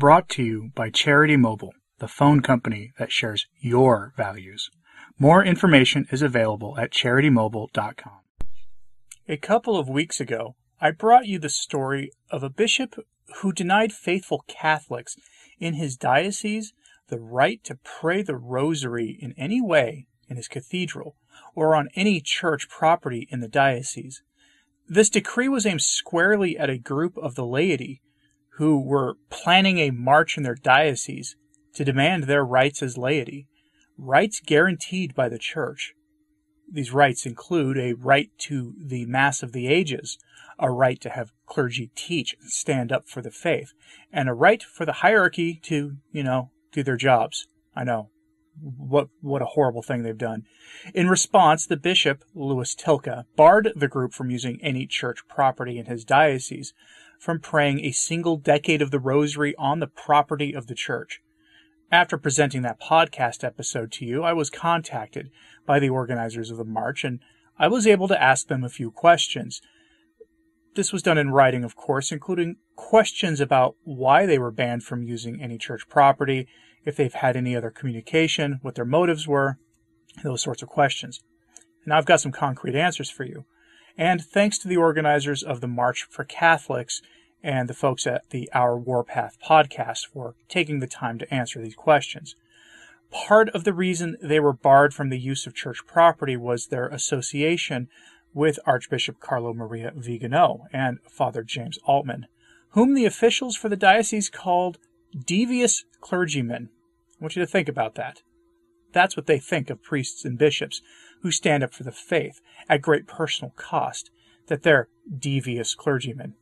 Brought to you by Charity Mobile, the phone company that shares your values. More information is available at charitymobile.com. A couple of weeks ago, I brought you the story of a bishop who denied faithful Catholics in his diocese the right to pray the rosary in any way in his cathedral or on any church property in the diocese. This decree was aimed squarely at a group of the laity who were planning a march in their diocese to demand their rights as laity, rights guaranteed by the Church. These rights include a right to the Mass of the Ages, a right to have clergy teach and stand up for the faith, and a right for the hierarchy to, you know, do their jobs. I know. What what a horrible thing they've done. In response, the bishop, Louis Tylka, barred the group from using any church property in his diocese, from praying a single decade of the rosary on the property of the church. After presenting that podcast episode to you, I was contacted by the organizers of the march and I was able to ask them a few questions. This was done in writing, of course, including questions about why they were banned from using any church property, if they've had any other communication, what their motives were, those sorts of questions. And I've got some concrete answers for you. And thanks to the organizers of the March for Catholics and the folks at the Our Warpath podcast for taking the time to answer these questions. Part of the reason they were barred from the use of church property was their association with Archbishop Carlo Maria Vigano and Father James Altman, whom the officials for the diocese called devious clergymen. I want you to think about that. That's what they think of priests and bishops who stand up for the faith at great personal cost, that they're devious clergymen.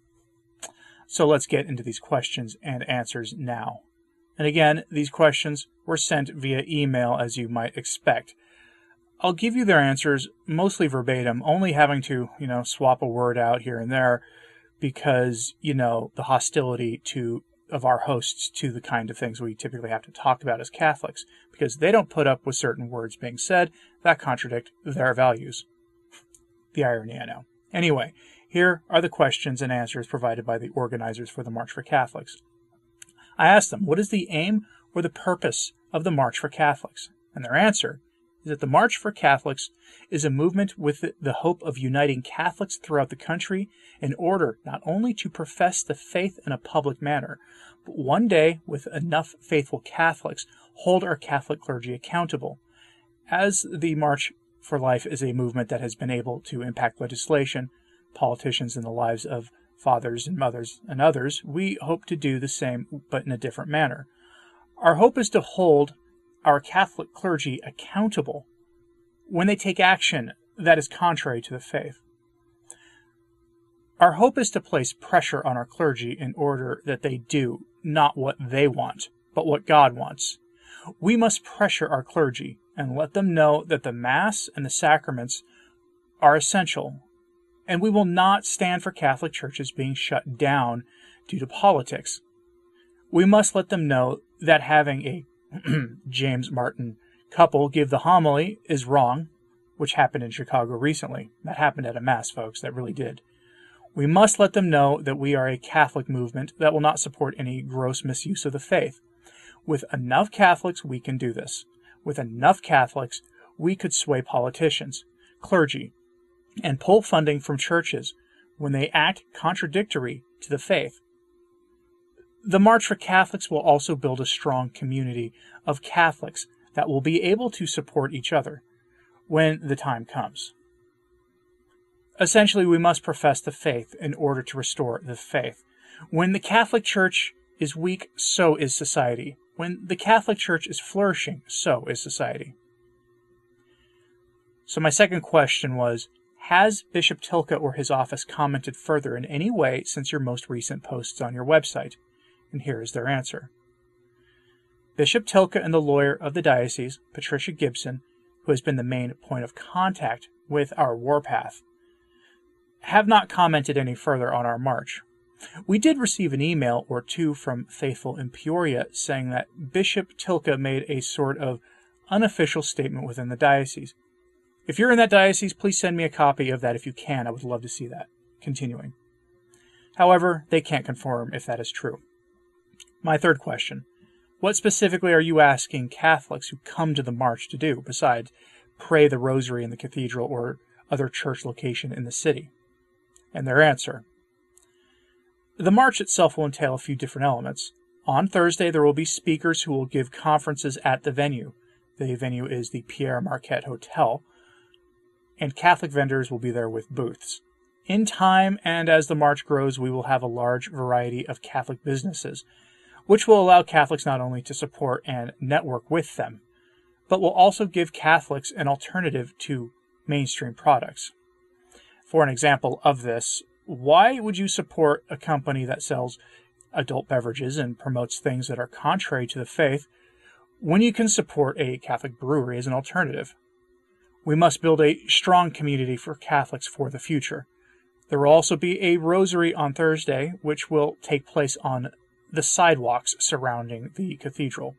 So let's get into these questions and answers now. And again, these questions were sent via email as you might expect. I'll give you their answers mostly verbatim, only having to, you know, swap a word out here and there because, you know, the hostility to of our hosts to the kind of things we typically have to talk about as Catholics, because they don't put up with certain words being said that contradict their values. The irony, I know. Anyway, here are the questions and answers provided by the organizers for the March for Catholics. I asked them, what is the aim or the purpose of the March for Catholics? And their answer that the March for Catholics is a movement with the hope of uniting Catholics throughout the country in order not only to profess the faith in a public manner, but one day, with enough faithful Catholics, hold our Catholic clergy accountable. As the March for Life is a movement that has been able to impact legislation, politicians, and the lives of fathers and mothers and others, we hope to do the same, but in a different manner. Our hope is to hold our Catholic clergy accountable when they take action that is contrary to the faith. Our hope is to place pressure on our clergy in order that they do not what they want, but what God wants. We must pressure our clergy and let them know that the Mass and the sacraments are essential, and we will not stand for Catholic churches being shut down due to politics. We must let them know that having a James Martin couple give the homily is wrong, which happened in Chicago recently. That happened at a Mass, folks, that really did. We must let them know that we are a Catholic movement that will not support any gross misuse of the faith. With enough Catholics, we can do this. With enough Catholics, we could sway politicians, clergy, and pull funding from churches when they act contradictory to the faith. The March for Catholics will also build a strong community of Catholics that will be able to support each other when the time comes. Essentially, we must profess the faith in order to restore the faith. When the Catholic Church is weak, so is society. When the Catholic Church is flourishing, so is society. So, my second question was Has Bishop Tylka or his office commented further in any way since your most recent posts on your website? And here is their answer. Bishop Tylka and the lawyer of the diocese, Patricia Gibson, who has been the main point of contact with our warpath, have not commented any further on our march. We did receive an email or two from Faithful in Peoria saying that Bishop Tylka made a sort of unofficial statement within the diocese. If you're in that diocese, please send me a copy of that if you can. I would love to see that. Continuing. However, they can't confirm if that is true. My third question What specifically are you asking Catholics who come to the march to do besides pray the rosary in the cathedral or other church location in the city? And their answer The march itself will entail a few different elements. On Thursday, there will be speakers who will give conferences at the venue. The venue is the Pere Marquette Hotel, and Catholic vendors will be there with booths. In time and as the march grows, we will have a large variety of Catholic businesses, which will allow Catholics not only to support and network with them, but will also give Catholics an alternative to mainstream products. For an example of this, why would you support a company that sells adult beverages and promotes things that are contrary to the faith when you can support a Catholic brewery as an alternative? We must build a strong community for Catholics for the future. There will also be a rosary on Thursday, which will take place on the sidewalks surrounding the cathedral.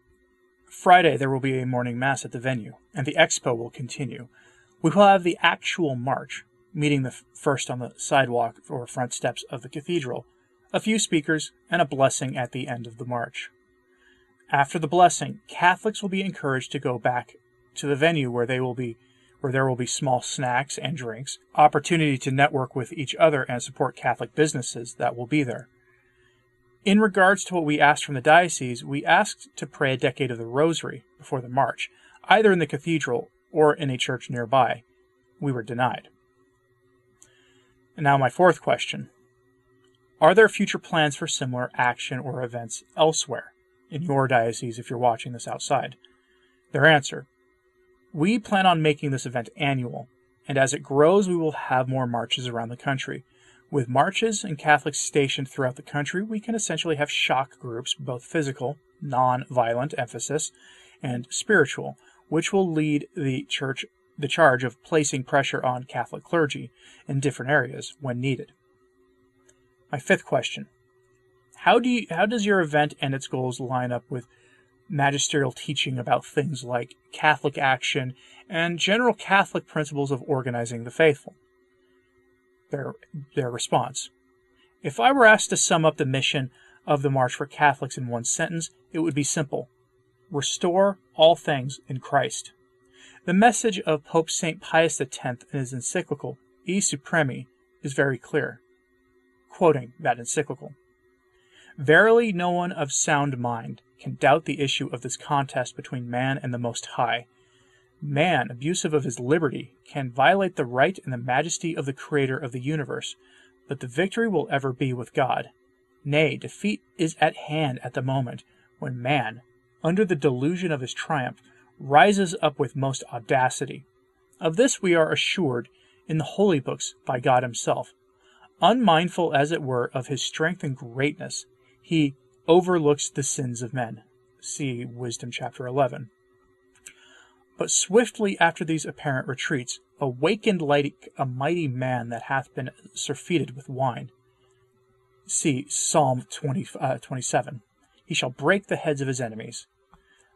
Friday, there will be a morning mass at the venue, and the expo will continue. We will have the actual march, meeting the first on the sidewalk or front steps of the cathedral, a few speakers, and a blessing at the end of the march. After the blessing, Catholics will be encouraged to go back to the venue where they will be where there will be small snacks and drinks, opportunity to network with each other and support Catholic businesses that will be there. In regards to what we asked from the diocese, we asked to pray a decade of the Rosary before the March, either in the cathedral or in a church nearby. We were denied. And now, my fourth question Are there future plans for similar action or events elsewhere in your diocese if you're watching this outside? Their answer we plan on making this event annual, and as it grows, we will have more marches around the country. With marches and Catholics stationed throughout the country, we can essentially have shock groups, both physical, non violent emphasis, and spiritual, which will lead the church the charge of placing pressure on Catholic clergy in different areas when needed. My fifth question. How do you, how does your event and its goals line up with magisterial teaching about things like Catholic action and general Catholic principles of organizing the faithful. Their, their response If I were asked to sum up the mission of the March for Catholics in one sentence, it would be simple restore all things in Christ. The message of Pope St. Pius X in his encyclical, E Supremi, is very clear. Quoting that encyclical Verily, no one of sound mind can doubt the issue of this contest between man and the Most High. Man, abusive of his liberty, can violate the right and the majesty of the Creator of the universe, but the victory will ever be with God. Nay, defeat is at hand at the moment when man, under the delusion of his triumph, rises up with most audacity. Of this we are assured in the holy books by God Himself. Unmindful, as it were, of His strength and greatness, he overlooks the sins of men. See Wisdom chapter 11. But swiftly after these apparent retreats, awakened like a mighty man that hath been surfeited with wine. See Psalm 20, uh, 27. He shall break the heads of his enemies,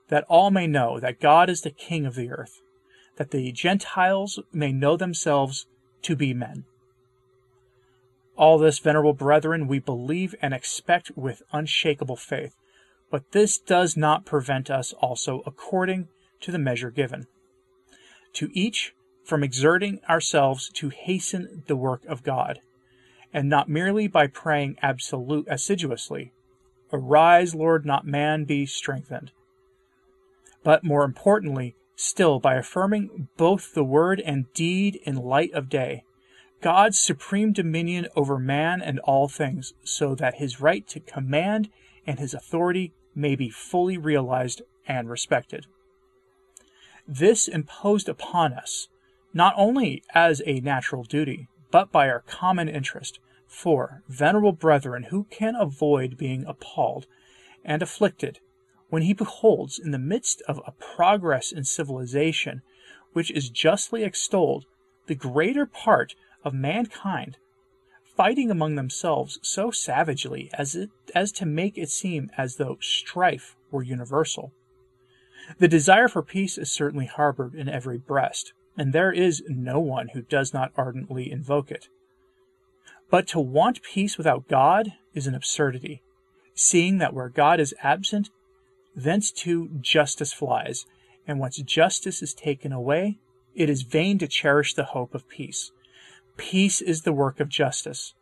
that all may know that God is the King of the earth, that the Gentiles may know themselves to be men. All this, venerable brethren, we believe and expect with unshakable faith, but this does not prevent us also according to the measure given. To each, from exerting ourselves to hasten the work of God, and not merely by praying absolute assiduously, Arise, Lord, not man, be strengthened. But more importantly, still by affirming both the word and deed in light of day, God's supreme dominion over man and all things, so that his right to command and his authority may be fully realized and respected. This imposed upon us, not only as a natural duty, but by our common interest. For, venerable brethren, who can avoid being appalled and afflicted when he beholds, in the midst of a progress in civilization which is justly extolled, the greater part of mankind fighting among themselves so savagely as it, as to make it seem as though strife were universal. The desire for peace is certainly harbored in every breast, and there is no one who does not ardently invoke it. But to want peace without God is an absurdity. seeing that where God is absent, thence too justice flies, and once justice is taken away, it is vain to cherish the hope of peace. Peace is the work of justice.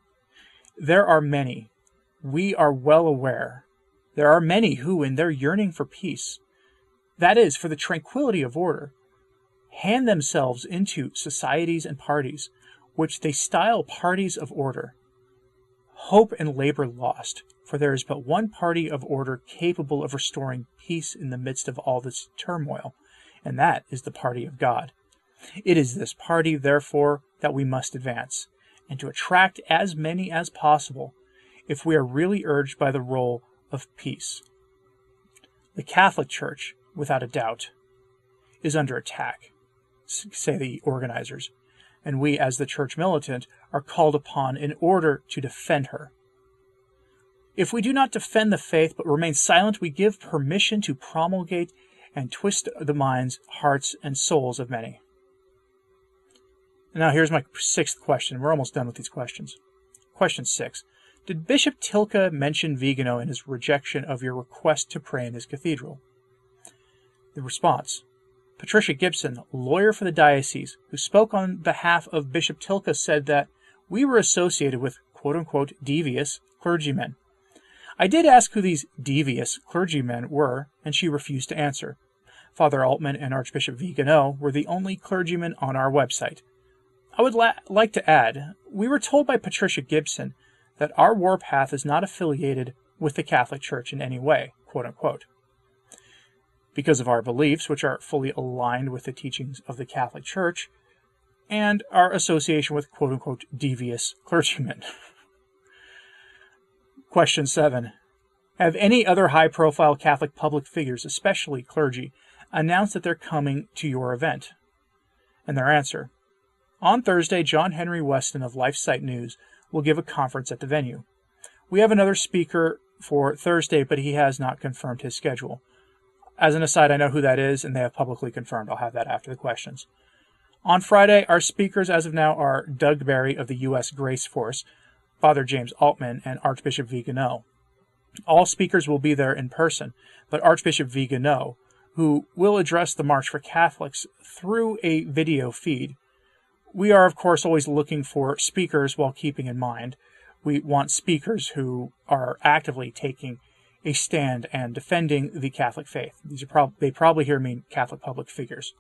There are many, we are well aware, there are many who, in their yearning for peace, that is, for the tranquility of order, hand themselves into societies and parties, which they style parties of order. Hope and labor lost, for there is but one party of order capable of restoring peace in the midst of all this turmoil, and that is the party of God. It is this party, therefore, that we must advance, and to attract as many as possible, if we are really urged by the role of peace. The Catholic Church, without a doubt, is under attack, say the organizers, and we, as the church militant, are called upon in order to defend her. If we do not defend the faith but remain silent, we give permission to promulgate and twist the minds, hearts, and souls of many. Now, here's my sixth question. We're almost done with these questions. Question six Did Bishop Tylka mention Vigano in his rejection of your request to pray in his cathedral? The response Patricia Gibson, lawyer for the diocese, who spoke on behalf of Bishop Tylka, said that we were associated with quote unquote devious clergymen. I did ask who these devious clergymen were, and she refused to answer. Father Altman and Archbishop Vigano were the only clergymen on our website. I would la- like to add, we were told by Patricia Gibson that our warpath is not affiliated with the Catholic Church in any way, quote unquote. Because of our beliefs, which are fully aligned with the teachings of the Catholic Church, and our association with quote unquote devious clergymen. Question 7. Have any other high profile Catholic public figures, especially clergy, announced that they're coming to your event? And their answer on Thursday, John Henry Weston of LifeSite News will give a conference at the venue. We have another speaker for Thursday, but he has not confirmed his schedule. As an aside, I know who that is, and they have publicly confirmed. I'll have that after the questions. On Friday, our speakers as of now are Doug Barry of the U.S. Grace Force, Father James Altman, and Archbishop Vigano. All speakers will be there in person, but Archbishop Vigano, who will address the March for Catholics through a video feed, we are, of course, always looking for speakers while keeping in mind we want speakers who are actively taking a stand and defending the Catholic faith. These are prob- they probably here mean Catholic public figures.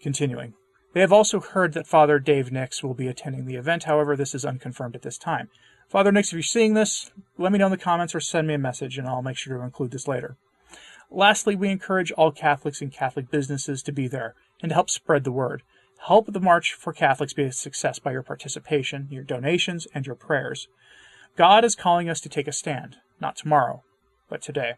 Continuing. They have also heard that Father Dave Nix will be attending the event. However, this is unconfirmed at this time. Father Nix, if you're seeing this, let me know in the comments or send me a message and I'll make sure to include this later. Lastly, we encourage all Catholics and Catholic businesses to be there and to help spread the word. Help the March for Catholics be a success by your participation, your donations, and your prayers. God is calling us to take a stand, not tomorrow, but today.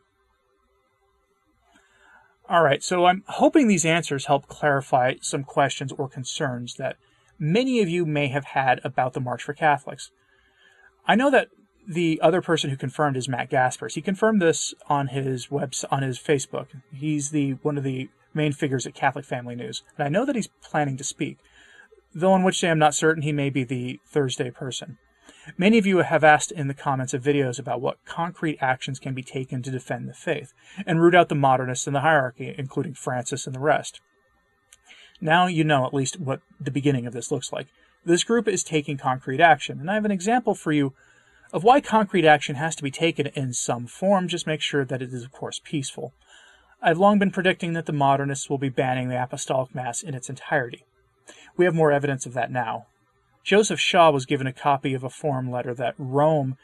All right, so I'm hoping these answers help clarify some questions or concerns that many of you may have had about the March for Catholics. I know that the other person who confirmed is Matt Gaspers. He confirmed this on his web on his Facebook. He's the one of the main figures at Catholic Family News, and I know that he's planning to speak, though on which day I'm not certain he may be the Thursday person. Many of you have asked in the comments of videos about what concrete actions can be taken to defend the faith and root out the modernists in the hierarchy, including Francis and the rest. Now you know at least what the beginning of this looks like. This group is taking concrete action, and I have an example for you of why concrete action has to be taken in some form, just make sure that it is, of course, peaceful. I've long been predicting that the modernists will be banning the Apostolic Mass in its entirety. We have more evidence of that now. Joseph Shaw was given a copy of a form letter that Rome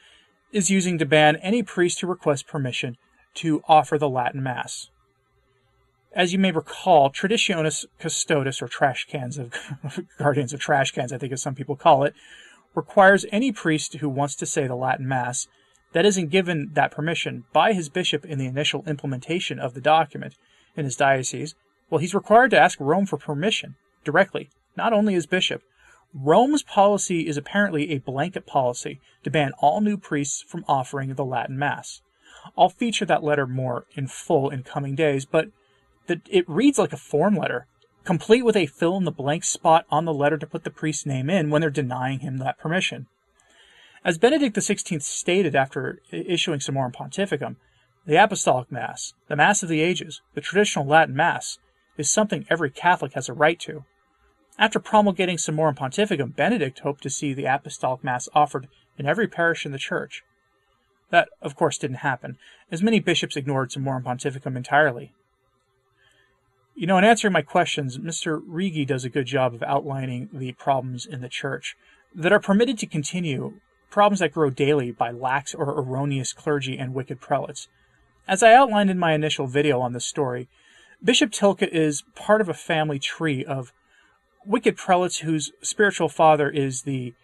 is using to ban any priest who requests permission to offer the Latin Mass. As you may recall, Traditionis Custodes, or trash cans of guardians of trash cans, I think as some people call it, requires any priest who wants to say the Latin Mass that isn't given that permission by his bishop in the initial implementation of the document in his diocese, well, he's required to ask Rome for permission directly, not only his bishop. Rome's policy is apparently a blanket policy to ban all new priests from offering the Latin Mass. I'll feature that letter more in full in coming days, but it reads like a form letter, complete with a fill in the blank spot on the letter to put the priest's name in when they're denying him that permission. As Benedict XVI stated after issuing Summorum Pontificum, the Apostolic Mass, the Mass of the Ages, the traditional Latin Mass, is something every Catholic has a right to. After promulgating Summorum Pontificum, Benedict hoped to see the Apostolic Mass offered in every parish in the Church. That, of course, didn't happen, as many bishops ignored Summorum Pontificum entirely. You know, in answering my questions, Mr. Righi does a good job of outlining the problems in the Church that are permitted to continue, problems that grow daily by lax or erroneous clergy and wicked prelates. As I outlined in my initial video on this story, Bishop Tylka is part of a family tree of wicked prelates whose spiritual father is the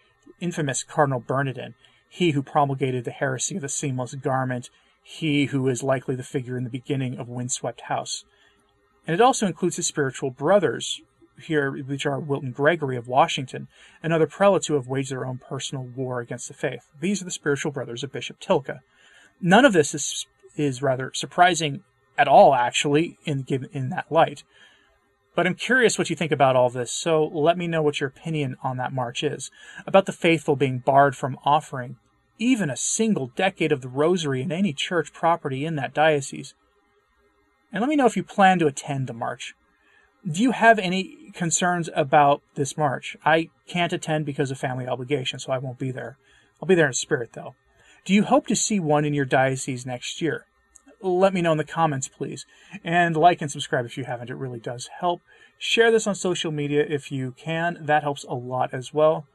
infamous Cardinal Bernardin, he who promulgated the heresy of the seamless garment, he who is likely the figure in the beginning of Windswept House. And it also includes his spiritual brothers, here, which are Wilton Gregory of Washington, and other prelates who have waged their own personal war against the faith. These are the spiritual brothers of Bishop Tylka. None of this is is rather surprising at all, actually, in in that light. But I'm curious what you think about all this, so let me know what your opinion on that march is. About the faithful being barred from offering even a single decade of the rosary in any church property in that diocese. And let me know if you plan to attend the march. Do you have any concerns about this march? I can't attend because of family obligation, so I won't be there. I'll be there in spirit, though. Do you hope to see one in your diocese next year? Let me know in the comments, please. And like and subscribe if you haven't, it really does help. Share this on social media if you can, that helps a lot as well.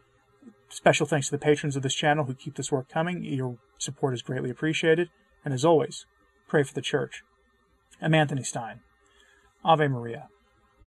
Special thanks to the patrons of this channel who keep this work coming. Your support is greatly appreciated. And as always, pray for the church. I'm Anthony Stine. Ave Maria.